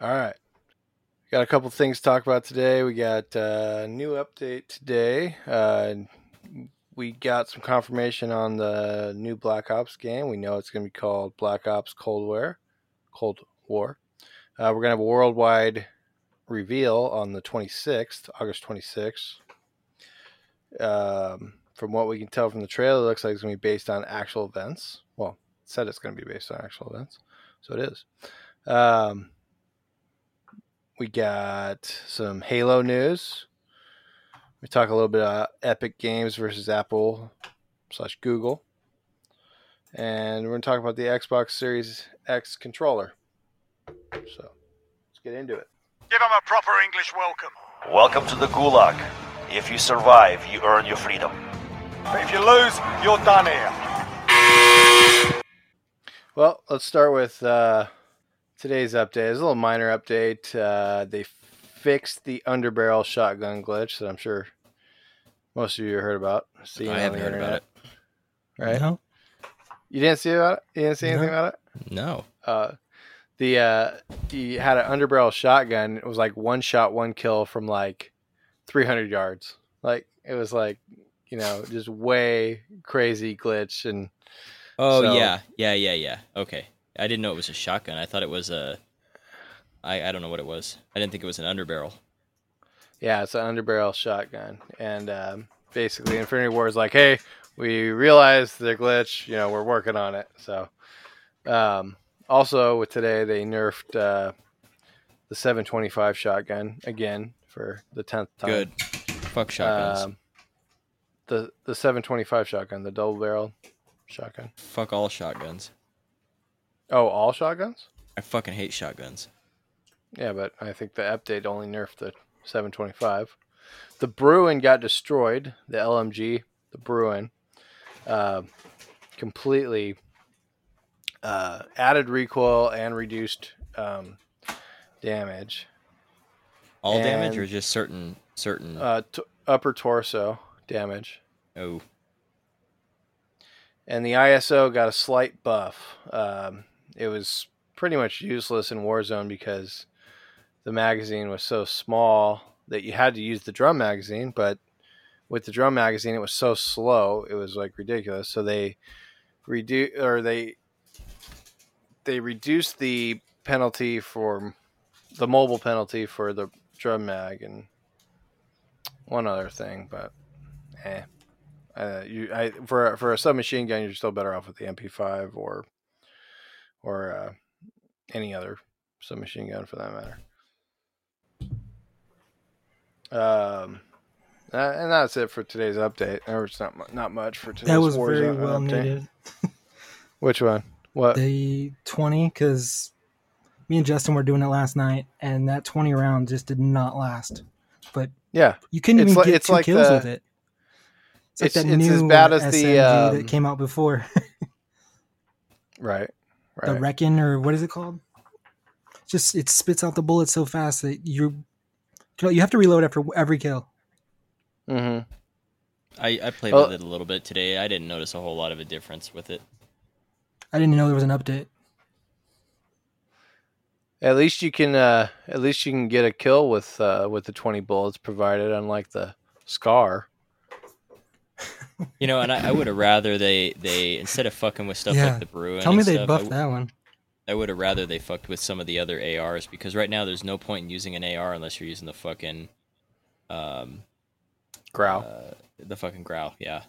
All right. Got a couple things to talk about today. We got uh, a new update today. Uh, we got some confirmation on the new Black Ops game. We know it's going to be called Black Ops Cold War. Cold War. Uh, we're going to have a worldwide reveal on the 26th, August 26th. Um, from what we can tell from the trailer, it looks like it's going to be based on actual events. Well, it said it's going to be based on actual events, so it is. Um, we got some Halo news. We talk a little bit about Epic Games versus Apple slash Google, and we're going to talk about the Xbox Series X controller. So let's get into it. Give them a proper English welcome. Welcome to the Gulag. If you survive, you earn your freedom. But if you lose, you're done here. Well, let's start with uh, today's update. is a little minor update. Uh, they fixed the underbarrel shotgun glitch that I'm sure most of you heard about. Seen I haven't the heard about it. Right? No. You didn't see about it? You didn't see anything No. about it? No. Uh, the uh, he had an underbarrel shotgun. It was like one shot, one kill from like 300 yards. Like it was like you know just way crazy glitch and Oh So- yeah, yeah, yeah, yeah. Okay. I didn't know it was a shotgun. I thought it was a. I I don't know what it was. I didn't think it was an underbarrel. Yeah, it's an underbarrel shotgun, and um, basically, Infinity Ward is like, "Hey, we realized the glitch. You know, we're working on it." So, um, also with today, they nerfed uh, the 725 shotgun again for the tenth time. Good. Fuck shotguns. Um, the the 725 shotgun, the double barrel shotgun. Fuck all shotguns. Oh, all shotguns? I fucking hate shotguns. Yeah, but I think the update only nerfed the 725. The Bruen got destroyed. The LMG, the Bruen, uh, completely uh, added recoil and reduced um, damage. All damage or just certain certain. Uh, t- upper torso damage. oh, And the ISO got a slight buff. Um, it was pretty much useless in Warzone because the magazine was so small that you had to use the drum magazine, but with the drum magazine it was so slow, it was like ridiculous. So they reduce or they they reduced the penalty for the mobile penalty for the drum mag and one other thing, but eh. Uh, you, I for for a submachine gun, you're still better off with the MP5 or or uh, any other submachine gun for that matter. Um, and that's it for today's update. Or it's not not much for today's That was Warzone very well update. needed. Which one? What? The 20, because me and Justin were doing it last night, and that 20 round just did not last. But yeah, you couldn't It's even like- get two like kills the- with it. It's like it's- that it's as bad as the, SMG um, that came out before, right, the right. Reckon, or what is it called? Just it spits out the bullets so fast that you you have to reload after every kill. hmm I I played Well- with it a little bit today. I didn't notice a whole lot of a difference with it. I didn't know there was an update. At least you can uh, at least you can get a kill with uh, with the 20 bullets provided, unlike the Scar. You know, and I, I would have rather they they instead of fucking with stuff Yeah. like the Bruen. Tell me and they stuff, I buffed w- that one. I would have rather they fucked with some of the other ARs because right now there's no point in using an AR unless you're using the fucking um Grau. uh, the fucking Grau. Yeah.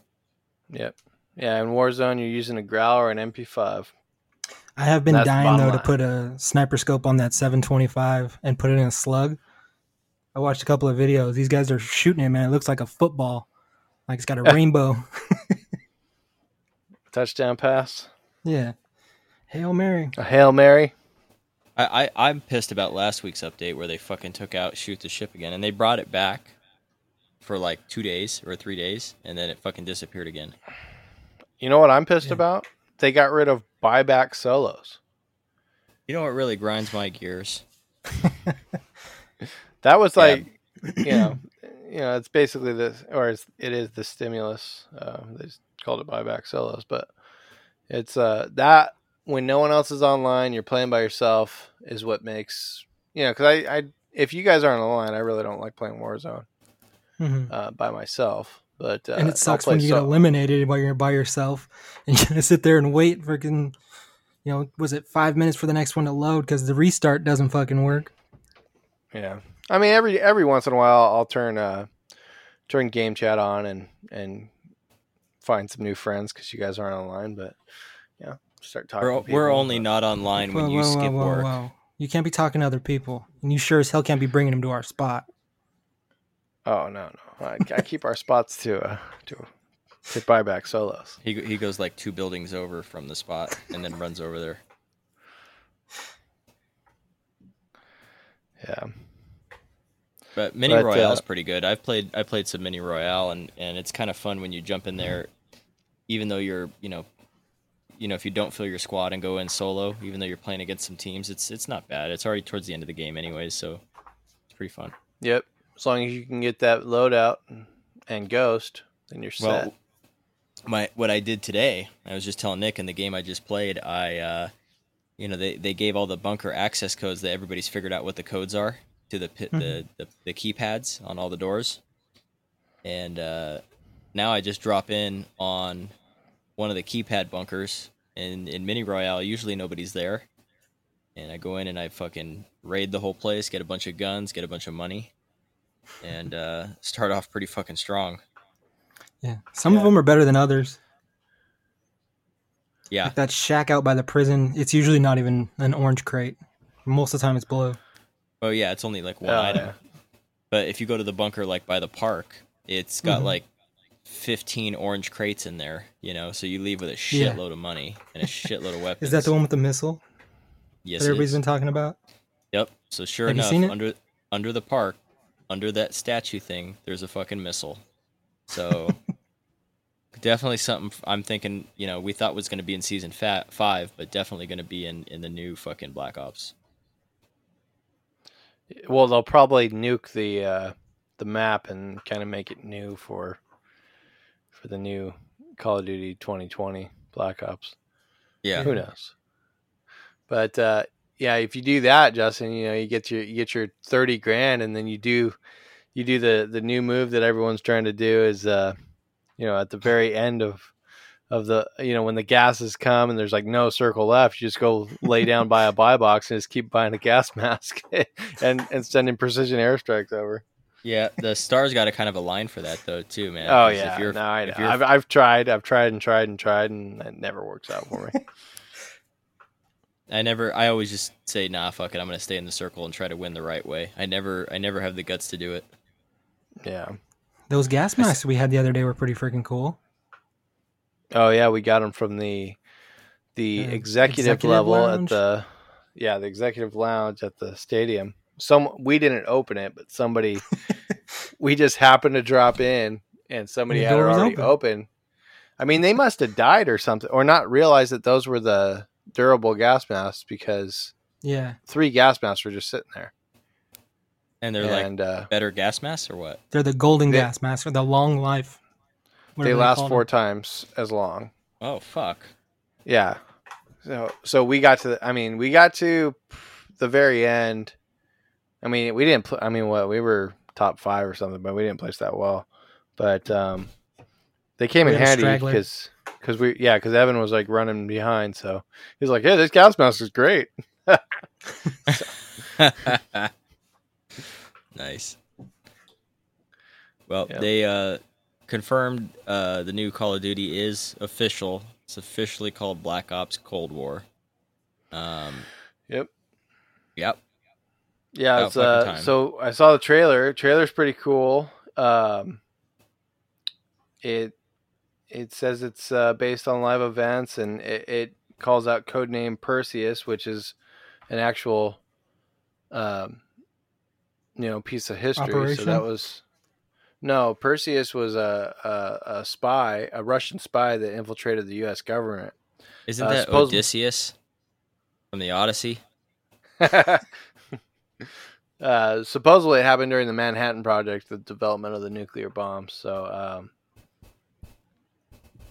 Yep. Yeah, in Warzone, you're using a Grau or an MP5. I have been That's dying bottom though to put a sniper scope on that 725 and put it in a slug. I watched a couple of videos. These guys are shooting it, man. It looks like a football. Like it's got a rainbow. Touchdown pass. Yeah. Hail Mary. A Hail Mary. I, I I'm pissed about last week's update where they fucking took out shoot the ship again and they brought it back for like two days or three days and then it fucking disappeared again. You know what I'm pissed Yeah. about? They got rid of buyback solos. You know what really grinds my gears? That was Yeah. like, you know, you know, it's basically this, or it's, it is the stimulus. Uh, they called it buyback solos, but it's uh that when no one else is online, you're playing by yourself, is what makes you know, because I, I, if you guys aren't online, I really don't like playing Warzone Mhm. uh, by myself. But uh, and it sucks when you get eliminated while you're by yourself and you gotta sit there and wait freaking you know was it five minutes for the next one to load because the restart doesn't fucking work Yeah, I mean every every once in a while I'll turn uh turn game chat on and and find some new friends because you guys aren't online. But yeah, start talking. We're, to we're only but- not online when Whoa, you whoa, skip whoa, whoa, work. whoa. you can't be talking to other people and you sure as hell can't be bringing them to our spot Oh no no, I, I keep our spots to uh to to buy back solos. He he goes like two buildings over from the spot and then runs over there. Yeah, But Mini But, Royale's uh, pretty good. I've played I played some Mini Royale and and it's kind of fun when you jump in there, even though you're you know, you know if you don't fill your squad and go in solo, even though you're playing against some teams, it's it's not bad. It's already towards the end of the game anyways, so it's pretty fun. yep. As long as you can get that loadout and, and ghost, then you're set. Well, my what I did today, I was just telling Nick in the game I just played. I, uh, you know, they, they gave all the bunker access codes that everybody's figured out what the codes are to the pit, the, the the keypads on all the doors, and uh, now I just drop in on one of the keypad bunkers. And in Mini Royale, usually nobody's there, and I go in and I fucking raid the whole place, get a bunch of guns, get a bunch of money, and uh, start off pretty fucking strong. yeah. Some of them are better than others. Yeah, like that shack out by the prison it's usually not even an orange crate. Most of the time it's blue Oh yeah, it's only like one Oh, item. yeah. But if you go to the bunker like by the park, it's got Mhm. like fifteen orange crates in there, you know, so you leave with a Yeah. shitload of money and a shitload of weapons. is that the one with the missile Yes, that everybody's is. been talking about Yep. So sure Have enough, under under the park, under that statue thing, there's a fucking missile. So definitely something I'm thinking, you know, we thought was going to be in season fa- 5, but definitely going to be in in the new fucking Black Ops. Well, they'll probably nuke the uh, the map and kind of make it new for for the new Call of Duty 2020 Black Ops. Yeah. Who knows? But uh, yeah, if you do that, Justin, you know you get your you get your 30 grand, and then you do you do the the new move that everyone's trying to do is uh, you know at the very end of of the you know when the gases come and there's like no circle left you just go lay down by a buy box and just keep buying a gas mask and and sending precision airstrikes over Yeah, the stars got to kind of align for that though too, man. oh 'cause if yeah you're- no i know if you're- I've, I've tried i've tried and tried and tried and it never works out for me I never. I always just say, "Nah, fuck it. I'm gonna stay in the circle and try to win the right way." I never. I never have the guts to do it. yeah those gas masks we had the other day were pretty freaking cool oh yeah we got them from the the Uh, executive, executive level lounge? at the yeah the executive lounge at the stadium some we didn't open it but somebody we just happened to drop in and somebody the had it already open. open. I mean, they must have died or something, or not realize that those were the durable gas masks because yeah three gas masks were just sitting there. And they're like uh, better gas masks or what? they're the golden They- gas masks or the long life they last called four them. times as long. Oh fuck. Yeah. So so we got to. The, I mean, we got to the very end. I mean, we didn't. Pl- I mean, what we were top five or something, but we didn't place that well. But um, they came We in handy because because we yeah because Evan was like running behind, so he's like, "Hey, this gas mask is great." nice. Well, Yeah. they uh, confirmed uh, the new Call of Duty is official. It's officially called Black Ops Cold War. Um, Yep. yep. Yeah, it's, uh, so I saw the trailer. Trailer's pretty cool. Um, it it says it's uh, based on live events, and it, it calls out codename Perseus, which is an actual, um, you know, piece of history. So that was no Perseus was a, a a spy, a Russian spy that infiltrated the U.S. government. Isn't Uh, that suppose- Odysseus from the Odyssey? uh, supposedly, it happened during the Manhattan Project, the development of the nuclear bomb. So um,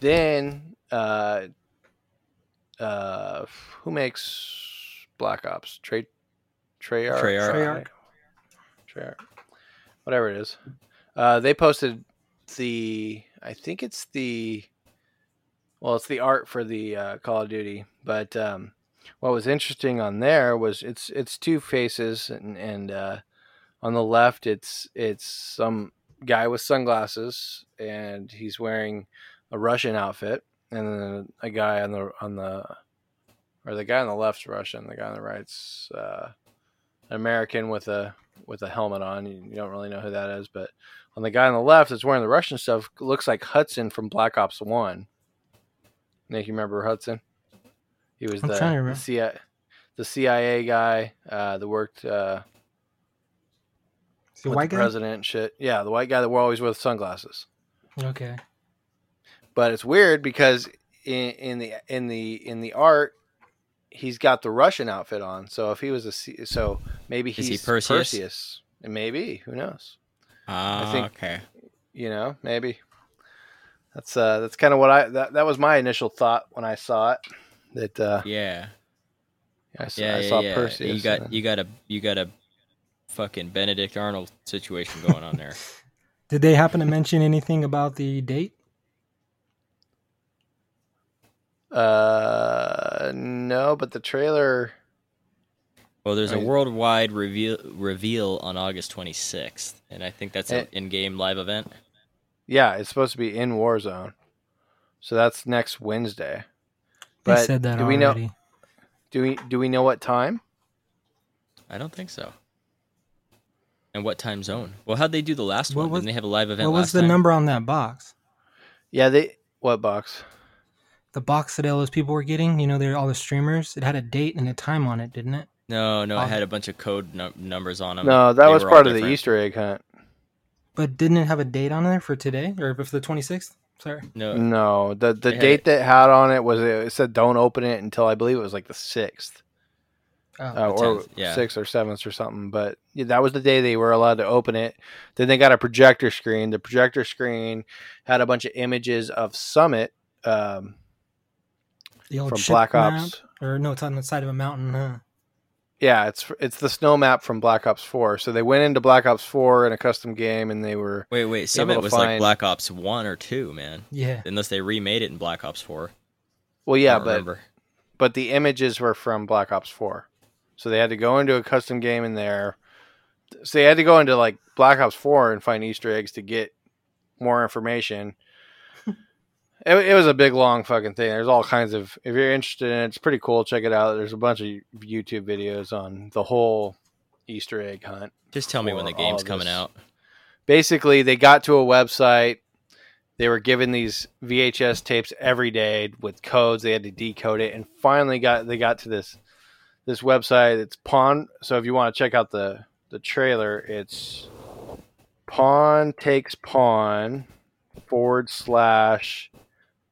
then, uh, uh, who makes Black Ops? Trade Treyarch, Treyarch. Treyarch, whatever it is. Uh, they posted the, I think it's the, well, it's the art for the uh, Call of Duty. But um, what was interesting on there was it's it's two faces, and and uh, on the left it's it's some guy with sunglasses, and he's wearing a Russian outfit, and then a guy on the on the or the guy on the left's Russian, the guy on the right's uh, an American with a with a helmet on. You don't really know who that is, but on the guy on the left that's wearing the Russian stuff looks like Hudson from Black Ops One. Nick, you remember Hudson? He was I'm the trying to the remember. CIA, the CIA guy uh, that worked uh, The with white the president and shit. Yeah, the white guy that wore always with sunglasses. Okay. But it's weird because in, in the in the in the art, he's got the Russian outfit on. So if he was a C- so maybe Is he he's Perseus? Perseus. And maybe who knows? Ah, think- okay. You know, maybe. That's uh that's kind of what I that, that was my initial thought when I saw it. That uh Yeah. I saw, Yeah, I yeah, saw yeah. Perseus. You got you got a you got a fucking Benedict Arnold situation going on there. Did they happen to mention anything about the date? uh no, but the trailer Well, there's a worldwide reveal reveal on August 26th, and I think that's Eh. an in-game live event. yeah, it's supposed to be in Warzone. So that's next Wednesday. They said that do we know- already. Do we do we know what time? I don't think so. And what time zone? Well, how'd they do the last What one? was- Didn't they have a live event What was the time? number on that box? Yeah, they what box? The box that all those people were getting, you know, they're all the streamers. It had a date and a time on it, didn't it? No, no, Oh. it had a bunch of code num- numbers on them. No, that They was part of the. Easter egg hunt. But didn't it have a date on there for today or for the 26th? Sorry. No, No, the the They date it- that had on it was it said don't open it until I believe it was like the sixth, Oh, uh, or 10th, yeah. sixth or seventh or something. But yeah, that was the day they were allowed to open it. Then they got a projector screen. The projector screen had a bunch of images of Summit um, the old from ship Black map? Ops. Or no, it's on the side of a mountain, huh? Yeah, it's it's the snow map from Black Ops Four. So they went into Black Ops Four in a custom game, and they were wait, wait. Summit to was like Black Ops One or Two, man. Yeah. Unless they remade it in Black Ops Four. well, yeah, but remember. but the images were from Black Ops 4. So they had to go into a custom game in there. So they had to go into like Black Ops 4 and find Easter eggs to get more information. It, it was a big long fucking thing. There's all kinds of if you're interested in it, it's pretty cool. Check it out. There's a bunch of YouTube videos on the whole Easter egg hunt. Just tell me when the game's coming out. Basically, they got to a website. They were given these VHS tapes every day with codes. They had to decode it, and finally got they got to this this website. It's Pawn. So if you want to check out the the trailer, it's Pawn takes Pawn forward slash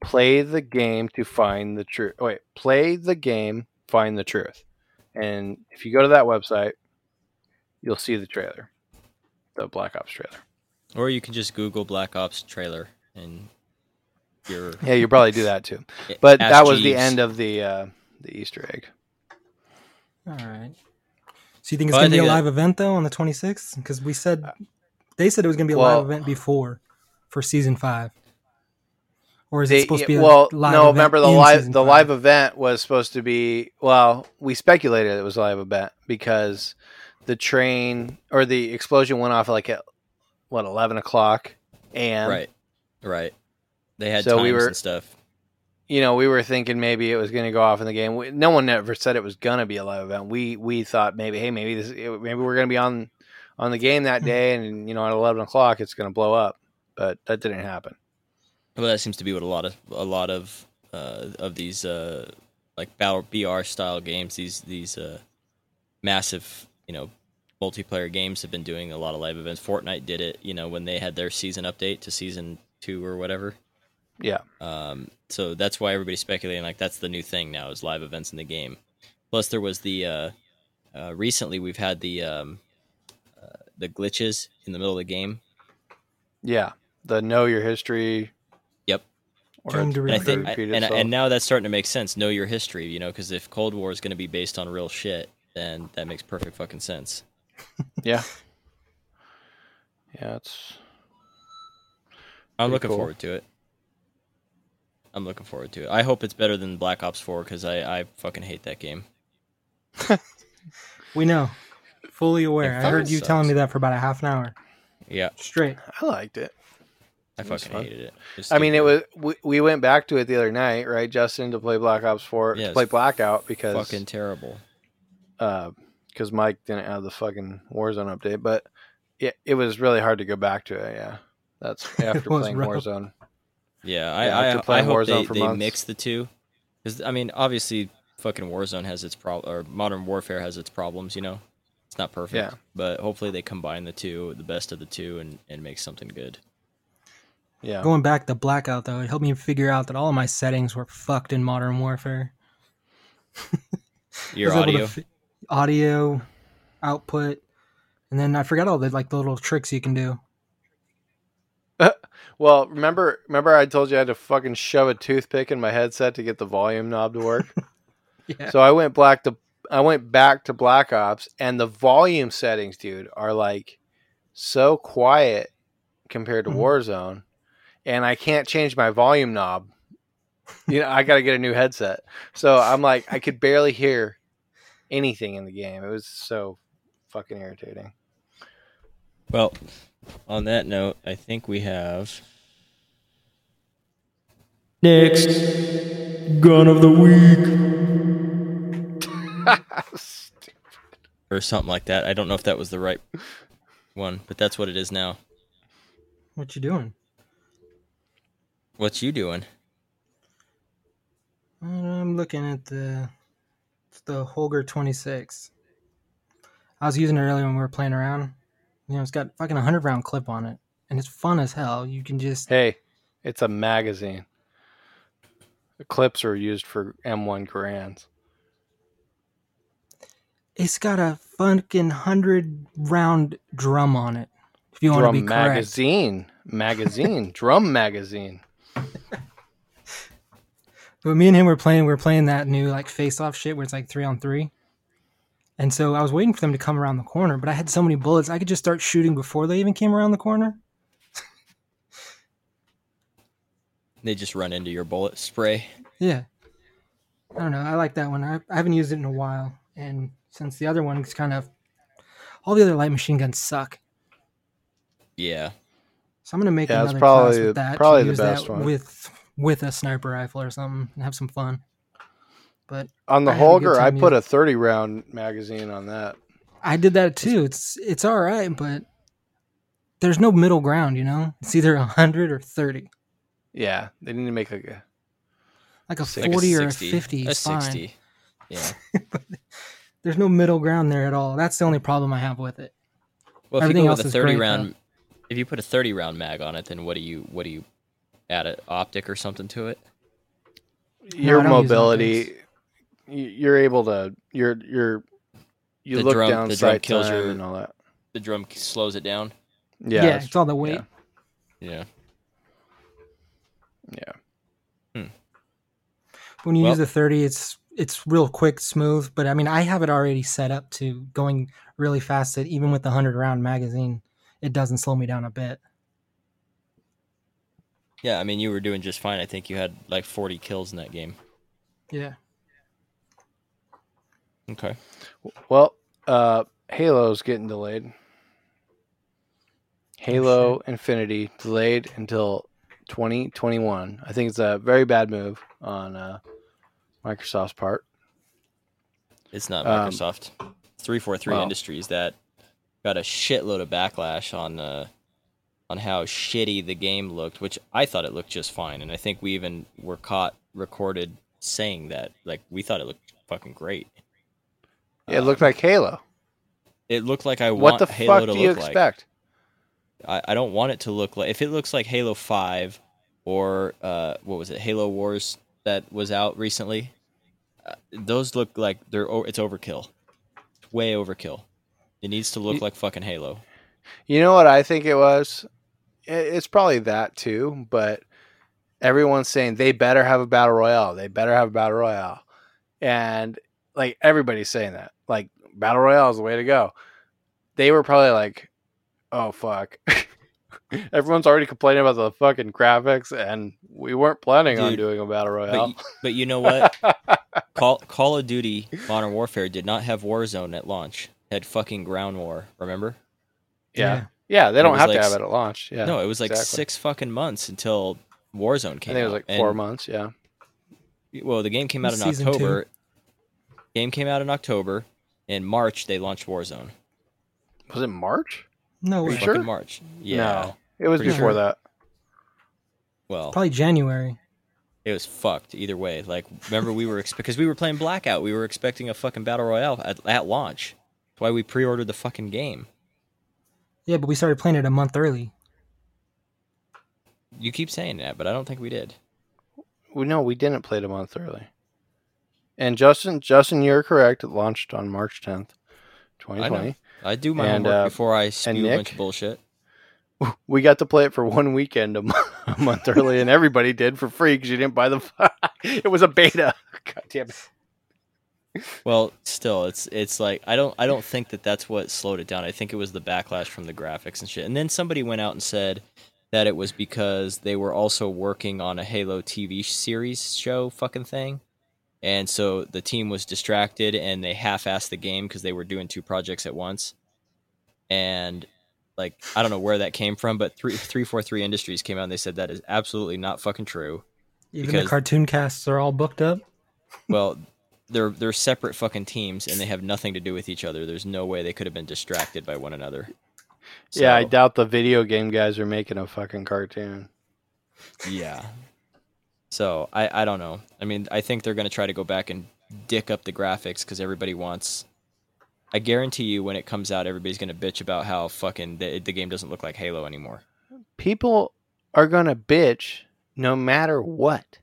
play the game to find the truth. Wait, play the game, find the truth. And if you go to that website, you'll see the trailer, the Black Ops trailer. Or you can just Google Black Ops trailer and you're Yeah, you probably do that too. But Ask that was the end of the uh, the Easter egg. All right. So you think it's Well, going to be a think that- live event though on the 26th? Because we said they said it was going to be a Well- live event before for season five. Or is it supposed to be yeah, a well, live no. event Remember the live the five? live event was supposed to be. Well, we speculated it was a live event because the train or the explosion went off like at what eleven o'clock and right. Right. They had So we times were- and stuff. you know, we were thinking maybe it was going to go off in the game. We, no one ever said it was going to be a live event. We we thought maybe, hey, maybe this, maybe we're going to be on on the game that Hmm. day, and you know, at eleven o'clock, it's going to blow up. But that didn't happen. Well, that seems to be what a lot of a lot of uh, of these uh, like battle BR style games, these these uh, massive you know multiplayer games have been doing a lot of live events. Fortnite did it, you know, when they had their season update to season two or whatever. Yeah, Um, so that's why everybody's speculating like that's the new thing now is live events in the game. Plus, there was the uh, uh, recently we've had the um, uh, the glitches in the middle of the game. yeah. The know your history. Yep. Or Dream to it's And I think, repeat and, and now that's starting to make sense. Know your history, you know, because if Cold War is going to be based on real shit, then that makes perfect fucking sense. Yeah. Yeah, it's I'm looking cool. forward to it. I'm looking forward to it. I hope it's better than Black Ops 4 because I, I fucking hate that game. We know. Fully aware. I heard fucking you telling me that for about a half an hour Yeah, straight. I liked it. I fucking fun. hated it. It's I mean, it was we, we went back to it the other night, right, Justin, to play Black Ops Four, Yeah, to play Blackout because fucking terrible. Uh, because Mike didn't have the fucking Warzone update, but it it was really hard to go back to it. Yeah, that's after playing rough. Warzone. Yeah, I Yeah, I, I hope Warzone they, they mix the two. Because I mean, obviously, fucking Warzone has its problem, or Modern Warfare has its problems. You know, it's not perfect. Yeah. But hopefully, they combine the two, the best of the two, and and make something good. Yeah, Going back to blackout though, it helped me figure out that all of my settings were fucked in Modern Warfare. Your I was able to audio. fi- audio, output, and then I forgot all the like the little tricks you can do. Well, remember remember I told you I had to fucking shove a toothpick in my headset to get the volume knob to work. Yeah. So I went black to I went back to Black Ops and the volume settings, dude, are like so quiet compared to Mhm. Warzone, and I can't change my volume knob. You know, I got to get a new headset. So I'm like, I could barely hear anything in the game. It was so fucking irritating. Well, on that note, I think we have next gun of the week or something like that. I don't know if that was the right one, but that's what it is now. What you doing? What's you doing? I'm looking at the the Holger 26. I was using it earlier when we were playing around. You know, it's got fucking a hundred round clip on it, and it's fun as hell. You can just Hey, it's a magazine. The clips are used for M1 Garands. it's got a fucking hundred round drum on it. If you want to Drum be correct. magazine, magazine, drum magazine. But me and him were playing. We were playing that new like face off shit where it's like three on three. And so I was waiting for them to come around the corner, but I had so many bullets I could just start shooting before they even came around the corner. They just run into your bullet spray. Yeah. I don't know. I like that one. I, I haven't used it in a while, and since the other one's kind of all the other light machine guns suck, Yeah. so I'm gonna make Yeah, another probably class the- with that. probably to the best that one. with with a sniper rifle or something and have some fun. But On the I had a good Holger, I put using- a 30 round magazine on that. I did that too. It's it's all right, but there's no middle ground. You know, it's either hundred or thirty. Yeah, they need to make like a. Like a Like a forty or a fifty A is fine. 60. Yeah. There's no middle ground there at all. That's the only problem I have with it. Well, if Everything you go with a 30 great, round, if you put a 30 round mag on it, then what do you what do you add an optic or something to it? Your I mobility, you're able to. You're you're. You The look drum- down the drum kills time your- and all that. The drum slows it down. Yeah, Yeah, it's- it's all the weight. yeah. Yeah. yeah. Hmm. When you Well- use the 30, it's it's real quick, smooth. But I mean, I have it already set up to going really fast. That even with the 100 round magazine, it doesn't slow me down a bit. Yeah, I mean you were doing just fine. I think you had like 40 kills in that game. Yeah. Okay. Well, uh, Halo's getting delayed. Halo Infinity delayed until 2021. I think it's a very bad move on uh, Microsoft's part. It's not Um, Microsoft. 343 well- Industries that got a shitload of backlash on uh, on how shitty the game looked, which I thought it looked just fine, and I think we even were caught recorded saying that. Like we thought it looked fucking great. It looked like Halo. It looked like I What want the Halo fuck to do you look like. expect? I, I don't want it to look like if it looks like Halo Five or uh, what was it, Halo Wars that was out recently. Uh, those look like they're it's overkill, it's way overkill. It needs to look You- like fucking Halo. You know what I think it was? It's probably that too, but everyone's saying they better have a battle royale. They better have a battle royale, and like everybody's saying that. Like battle royale is the way to go. They were probably like, "Oh fuck." Everyone's already complaining about the fucking graphics, and we weren't planning on doing a battle royale. y- but you know what? Call Call of Duty Modern Warfare did not have Warzone at launch. It had fucking Ground War. Remember? Yeah. yeah, they don't have like to have it at launch. Yeah, no, it was like exactly. six fucking months until Warzone I came think it was out. like four And- months. Yeah, Well, the game came out in Season two. October. Game came out in October. In March, they launched Warzone. was it March? No Are you way. sure? March. Yeah. No, it was before sure. that. Well, Probably January. it was fucked either way. Like, remember we were ex- because we were playing Blackout. We were expecting a fucking battle royale at, at launch. That's why we pre-ordered the fucking game. Yeah, but we started playing it a month early. You keep saying that, but I don't think we did. We no, we didn't play it a month early. And Justin, Justin, you're correct. It launched on March 10th, I 2020. know. I do my And, homework uh, before I spew a bunch of bullshit. We got to play it for one weekend a, mo- a month early, and everybody did for free because you didn't buy the. it was a beta. God damn it! Well, still, it's it's like I don't I don't think that that's what slowed it down. I think it was the backlash from the graphics and shit. And then somebody went out and said that it was because they were also working on a Halo TV series show fucking thing. And so the team was distracted and they half-assed the game because they were doing two projects at once. And like I don't know where that came from, but three three four three Industries came out and they said that is absolutely not fucking true. Even Because- the cartoon casts are all booked up. Well, they're they're separate fucking teams and they have nothing to do with each other. There's no way they could have been distracted by one another. Yeah, I doubt the video game guys are making a fucking cartoon. yeah. So I I don't know. I mean, I think they're gonna try to go back and dick up the graphics because everybody wants. I guarantee you, when it comes out, everybody's gonna bitch about how fucking the, the game doesn't look like Halo anymore. People are gonna bitch no matter what.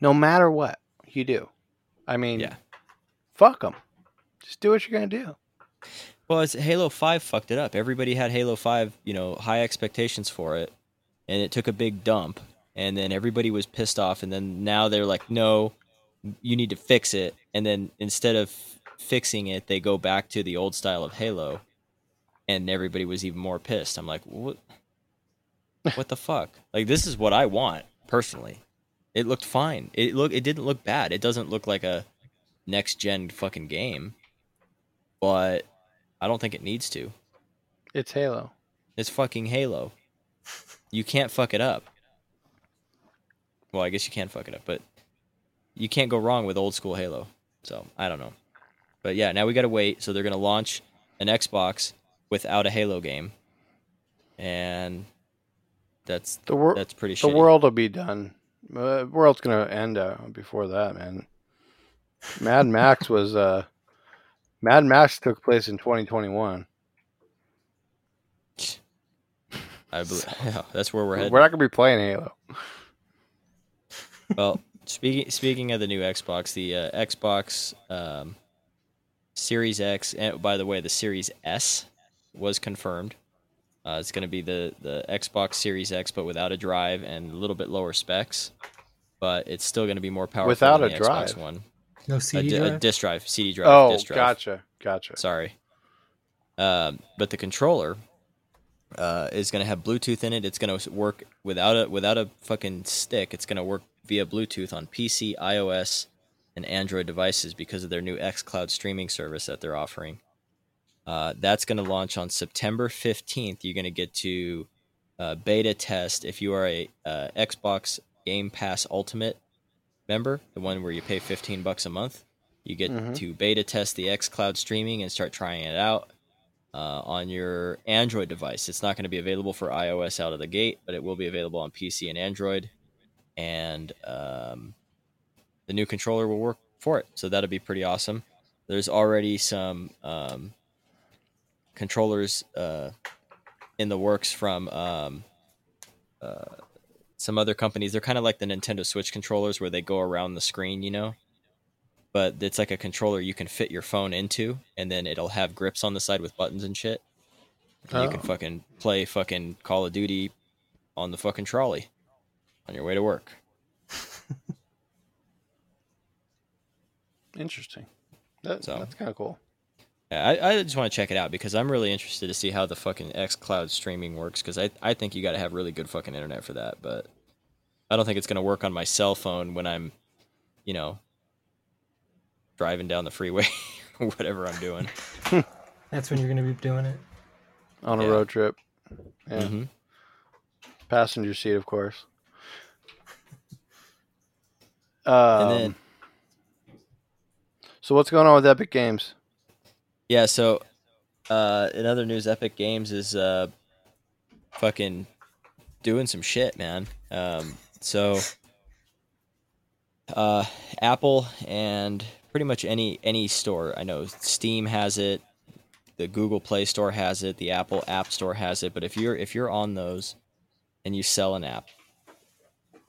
No matter what you do. I mean, Yeah. fuck them. Just do what you're gonna do. Well, it's Halo Five fucked it up. Everybody had Halo Five, you know, high expectations for it, and it took a big dump. And then everybody was pissed off. And then now they're like, "No, you need to fix it." And then instead of fixing it, they go back to the old style of Halo, and everybody was even more pissed. I'm like, "What? What the fuck? Like, this is what I want personally. It looked fine. It look. It didn't look bad. It doesn't look like a next gen fucking game, but I don't think it needs to. It's Halo. It's fucking Halo. You can't fuck it up. Well, I guess you can't fuck it up, but you can't go wrong with old school Halo. So I don't know. But yeah, now we gotta wait. So they're gonna launch an Xbox without a Halo game, and that's The world. that's pretty The shitty. world will be done. Uh, world's gonna end uh, before that, man. Mad Max was uh, Mad Max took place in 2021. I believe, yeah, that's where we're headed. We're, not gonna be playing Halo. Well, speaking speaking of the new Xbox, the uh, Xbox um, Series X, and by the way, the Series S was confirmed. Uh, it's going to be the the Xbox Series X, but without a drive and a little bit lower specs. But it's still going to be more powerful Without than a the Xbox drive? One. No A, CD di- a drive. disk drive, CD drive, Oh, disk drive. gotcha, gotcha. Sorry. Um, but the controller uh, is going to have Bluetooth in it. It's going to work without a without a fucking stick. It's going to work via Bluetooth on PC, iOS, and Android devices because of their new xCloud streaming service that they're offering. Uh, that's going to launch on September 15th. You're going to get to uh, beta test if you are a uh, Xbox Game Pass Ultimate member, the one where you pay 15 bucks a month. You get Mhm. to beta test the xCloud streaming and start trying it out uh, on your Android device. It's not going to be available for iOS out of the gate, but it will be available on PC and Android. And um, the new controller will work for it, so that'll be pretty awesome. There's already some um, controllers uh, in the works from um, uh, some other companies. They're kind of like the Nintendo Switch controllers, where they go around the screen, you know but it's like a controller you can fit your phone into, and then it'll have grips on the side with buttons and shit. And you can Oh. fucking play fucking Call of Duty on the fucking trolley on your way to work. Interesting. That, So. That's kind of cool. Yeah, I, I just want to check it out because I'm really interested to see how the fucking xCloud streaming works because I, I think you got to have really good fucking internet for that. But I don't think it's going to work on my cell phone when I'm, you know, driving down the freeway or whatever I'm doing. That's when you're gonna be doing it. on a Yeah. road trip. Yeah. hmm Passenger seat, of course. Um, then- so what's going on with Epic Games? Yeah, so uh, in other news, Epic Games is uh, fucking doing some shit, man. Um, so uh, Apple and pretty much any any store I know, Steam has it, the Google Play Store has it, the Apple App Store has it. But if you're if you're on those and you sell an app,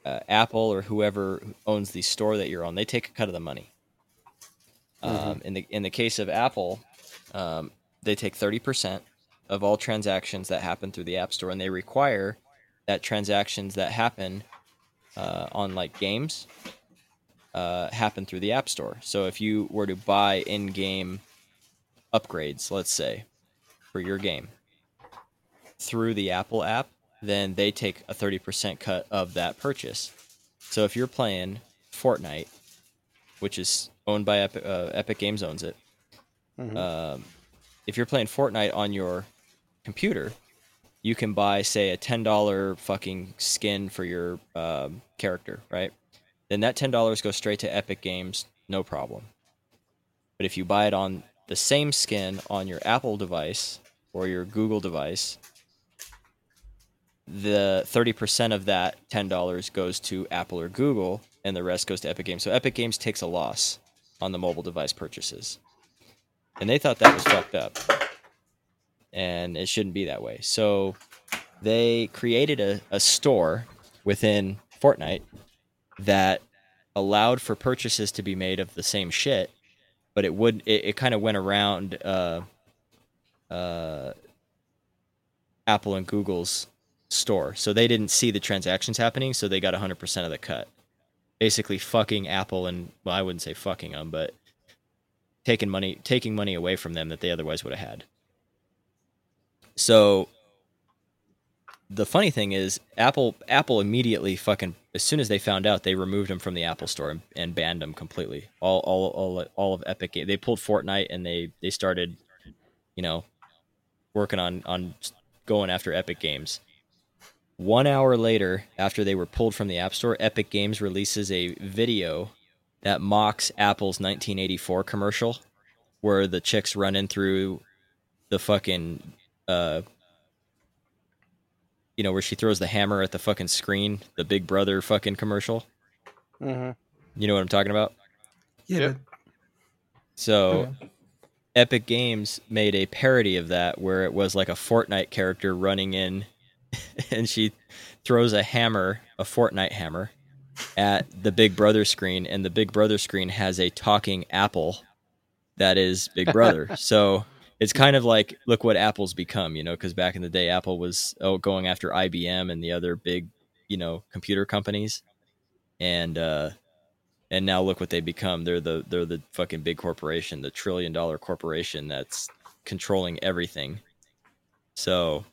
uh, Apple or whoever owns the store that you're on, they take a cut of the money. Um, in the in the case of Apple, um, they take thirty percent of all transactions that happen through the App Store, and they require that transactions that happen uh, on like games uh, happen through the App Store. So if you were to buy in-game upgrades, let's say, for your game through the Apple app, then they take a 30% cut of that purchase. So if you're playing Fortnite, which is owned by Epic, uh, Epic Games owns it, um, if you're playing Fortnite on your computer, you can buy, say, a ten dollar fucking skin for your um, character, right? Then that ten dollars goes straight to Epic Games, no problem. But if you buy it on the same skin on your Apple device or your Google device, the 30% of that $10 goes to Apple or Google and the rest goes to Epic Games. So Epic Games takes a loss on the mobile device purchases. And they thought that was fucked up. And it shouldn't be that way. So they created a, a store within Fortnite that allowed for purchases to be made of the same shit, but it would it, it kind of went around uh, uh, Apple and Google's store. So they didn't see the transactions happening, so they got 100% of the cut. Basically fucking Apple and well I wouldn't say fucking them, but taking money taking money away from them that they otherwise would have had. So the funny thing is Apple Apple immediately fucking as soon as they found out they removed them from the Apple store and, and banned them completely. All all all all of Epic Ga- they pulled Fortnite and they they started you know working on on going after Epic Games. One hour later, after they were pulled from the App Store, Epic Games releases a video that mocks Apple's 1984 commercial, where the chicks running through the fucking, uh, you know, where she throws the hammer at the fucking screen, the Big Brother fucking commercial. Mm-hmm. You know what I'm talking about? Yeah, Yep. So, Epic Games made a parody of that where it was like a Fortnite character running in and she throws a hammer, a Fortnite hammer, at the Big Brother screen, and the Big Brother screen has a talking apple that is Big Brother. so it's kind of like look what Apple's become, you know, because back in the day, Apple was oh, going after IBM and the other big, you know, computer companies, and uh, and now look what they become. They're the they're the fucking big corporation, the trillion dollar corporation that's controlling everything. So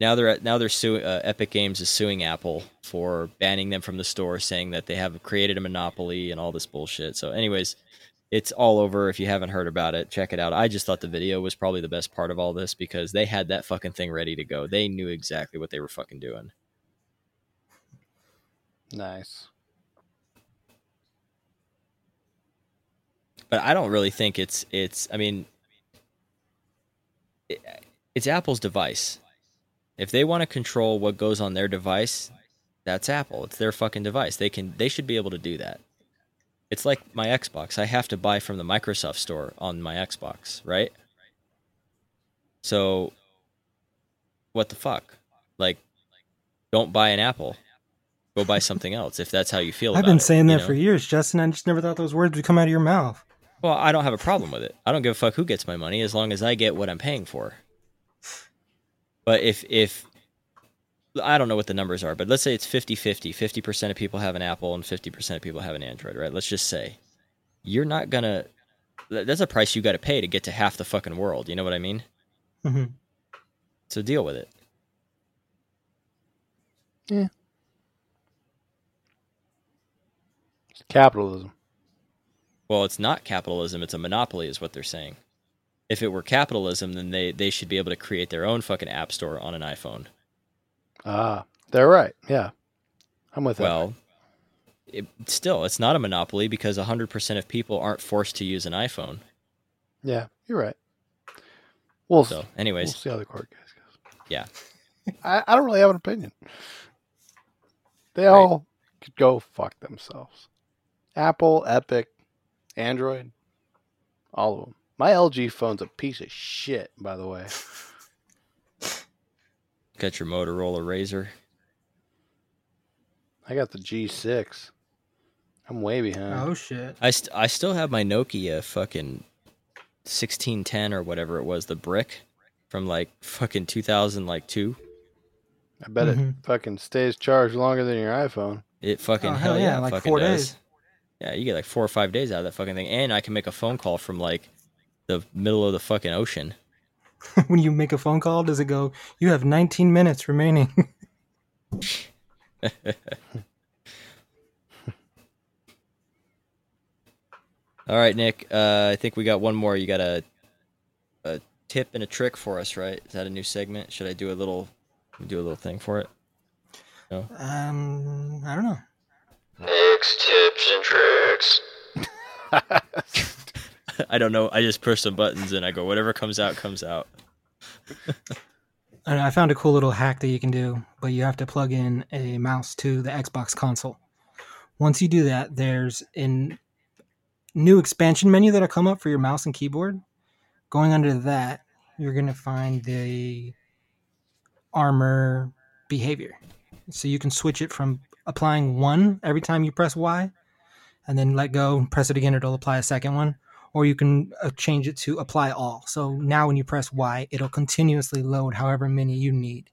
now they're now they're suing uh, Epic Games is suing Apple for banning them from the store, saying that they have created a monopoly and all this bullshit. So, anyways, it's all over. If you haven't heard about it, check it out. I just thought the video was probably the best part of all this because they had that fucking thing ready to go. They knew exactly what they were fucking doing. Nice. but I don't really think it's it's. I mean, it, it's Apple's device. If they want to control what goes on their device, that's Apple. It's their fucking device. They can they should be able to do that. It's like my Xbox. I have to buy from the Microsoft store on my Xbox, right? So what the fuck? Like don't buy an Apple. Go buy something else if that's how you feel I've been it, saying that know? for years, Justin. I just never thought those words would come out of your mouth. Well, I don't have a problem with it. I don't give a fuck who gets my money as long as I get what I'm paying for. But if if I don't know what the numbers are, but let's say it's 50-50. 50% of people have an Apple and 50% of people have an Android, right? Let's just say you're not going to that's a price you got to pay to get to half the fucking world. You know what I mean? hmm So deal with it. Yeah. Capitalism. Well, it's not capitalism; it's a monopoly, is what they're saying. If it were capitalism, then they they should be able to create their own fucking app store on an iPhone. Ah, they're right. Yeah, I'm with that. Well, it, still, it's not a monopoly because 100% of people aren't forced to use an iPhone. Yeah, you're right. We'll, So, we'll anyways, see how the court case goes. Yeah. I, I don't really have an opinion. They all could go fuck themselves. Apple, Epic, Android, all of them. My LG phone's a piece of shit, by the way. got your Motorola Razr. I got the G6. I'm way behind. Oh shit. I, st- I still have my Nokia fucking 1610 or whatever it was, the brick from like fucking 2000 like two. I bet it Mhm. fucking stays charged longer than your iPhone. It fucking Oh, hell, hell yeah, yeah, like four does. days. Yeah, you get like four or five days out of that fucking thing, and I can make a phone call from like the middle of the fucking ocean. when you make a phone call, does it go? You have 19 minutes remaining. All right, Nick. Uh, I think we got one more. You got a a tip and a trick for us, right? Is that a new segment? Should I do a little do a little thing for it? No. um, I don't know. Nick's tips and tricks. I don't know. I just push some buttons and I go whatever comes out comes out. I, I found a cool little hack that you can do, but you have to plug in a mouse to the Xbox console. Once you do that, there's a new expansion menu that'll come up for your mouse and keyboard. Going under that, you're going to find the armor behavior. So you can switch it from applying one every time you press Y and then let go, press it again, it'll apply a second one. Or you can uh, change it to apply all. So now when you press Y, it'll continuously load however many you need.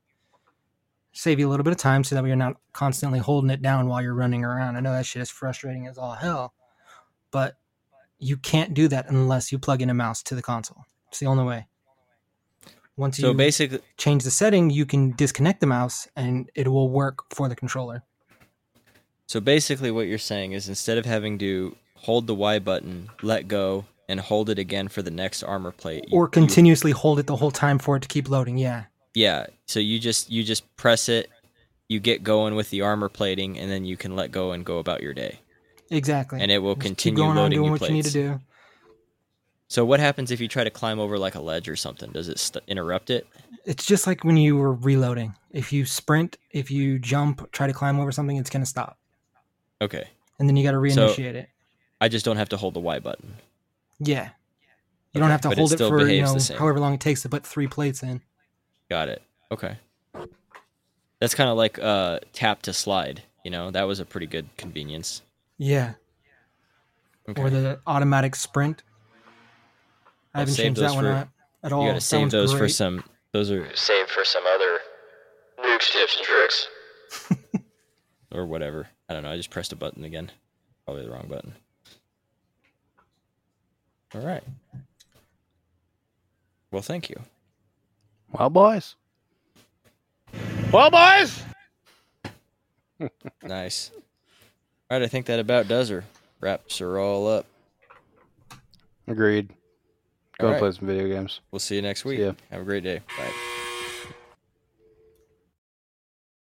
Save you a little bit of time so that you're not constantly holding it down while you're running around. I know that shit is frustrating as all hell, but you can't do that unless you plug in a mouse to the console. It's the only way. Once So you basically, change the setting, you can disconnect the mouse and it will work for the controller. so basically, what you're saying is instead of having to hold the Y button, let go, and hold it again for the next armor plate, you- Or you- continuously hold it the whole time for it to keep loading. Yeah. yeah. So you just you just press it, you get going with the armor plating, and then you can let go and go about your day, Exactly. and it will Just continue keep going on loading doing you what plates. you need to do. So what happens if you try to climb over like a ledge or something? Does it st- interrupt it? It's just like when you were reloading. If you sprint, if you jump, try to climb over something, it's gonna stop, Okay. and then you got to So- reinitiate it. I just don't have to hold the Y button. Yeah. You don't have to but it hold it, still for you know however long it takes to put three plates in. Got it. Okay. That's kind of like uh, tap to slide. You know, that was a pretty good convenience. Yeah. Okay. Or the automatic sprint. I I'll haven't changed that one for- out at all. you got to save one's those for some. Those are saved for some other Nick's, tips, and tricks, or whatever. I don't know. I just pressed a button again. Probably the wrong button. All right. Well, thank you. Well, boys. Well, boys. Nice. All right, I think that about does her. Wraps her all up. Agreed. Go All and right. play some video games. We'll see you next week. ya. Have a great day. Bye.